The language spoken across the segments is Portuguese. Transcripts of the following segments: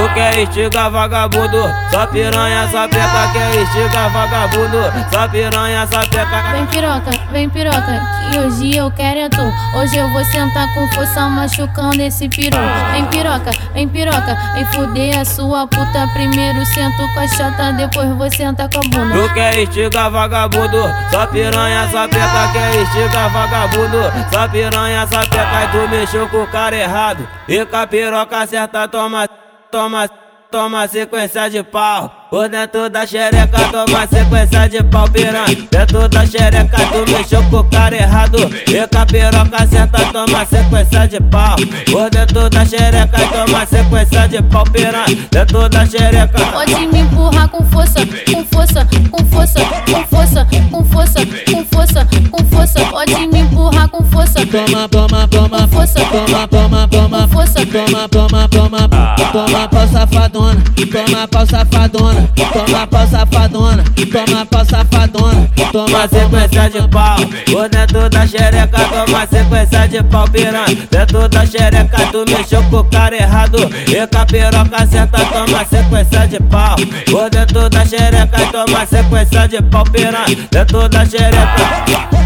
Tu quer estigar vagabundo, só piranha, só peca Quer estigar vagabundo, só piranha, só peca. Vem piroca, vem piroca, que hoje eu quero é tu. Hoje eu vou sentar com força machucando esse peru Vem piroca, vem piroca, vem fuder a sua puta. Primeiro sento com a chata, depois vou sentar com a bunda. Tu quer estigar vagabundo, só piranha, só peca Quer estigar vagabundo, só piranha, só peca E tu mexeu com o cara errado, e com a piroca certa toma, toma toma sequência de pau. Por dentro da xereca, toma sequência de pau piranha. Dentro da xereca, tu mexeu com o cara errado. E com a piroca certa, toma sequência de pau. Por dentro da xereca, toma sequência de pau piranha. Dentro da xereca. Pode me empurrar com força, com força, com força, com força, com força, com força, com força. Pode me. Toma, toma, toma, força, toma, toma, toma, força, toma, toma, toma, toma, pau safadona, toma pau safadona, toma pau safadona, toma pau safadona, toma sequência de pau. Por dentro da xereca, toma sequência de pau piranha. Dentro da xereca, tu mexeu com o cara errado. E com a piroca certa, toma sequência de pau. Por dentro da xereca, toma sequência de pau piranha. Dentro da xereca.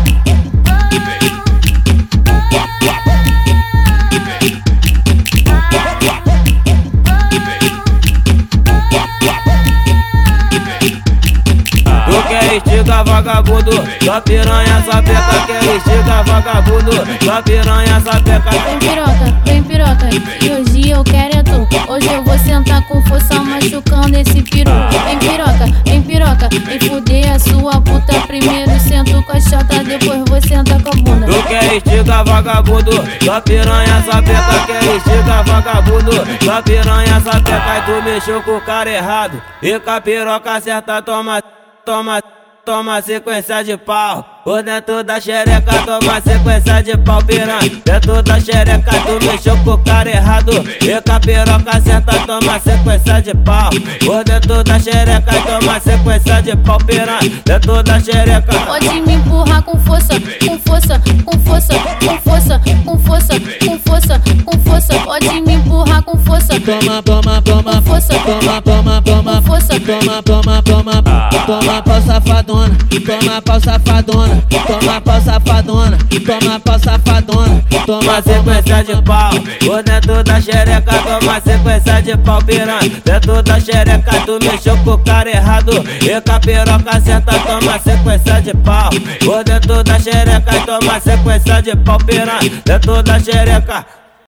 Estiga vagabundo, só piranha, peca, quer estiga vagabundo, só piranha, só peca. Vem piroca, vem piroca, e hoje eu quero é tu. Hoje eu vou sentar com força machucando esse peru. Vem piroca, vem piroca, vem fuder a sua puta. Primeiro sento com a chata, depois vou sentar com a bunda. Tu quer estiga vagabundo, só piranha, peca, quer estiga vagabundo, só piranha, só peca. E tu mexeu com o cara errado, e com a piroca certa, toma, toma toma sequência de pau. Por dentro da xereca, toma sequência de pau piranha. Dentro da xereca, tu mexeu com o cara errado. E com a piroca certa, toma sequência de pau. Por dentro da xereca, toma sequência de pau piranha. Dentro da xereca. Pode me empurrar com força, com força, com força, com força, com força, com força, com força. Pode me empurrar com força. Toma, toma, toma, força, toma, toma, toma, força, toma, toma, toma, toma, pau safadona, toma pau safadona, toma pau safadona, toma pau safadona, toma sequência de pau. Por dentro da xereca, toma sequência de pau piranha. Dentro da xereca, tu mexeu com o cara errado. E com a piroca certa, toma sequência de pau. Por dentro da xereca, toma sequência de pau piranha. Dentro da xereca.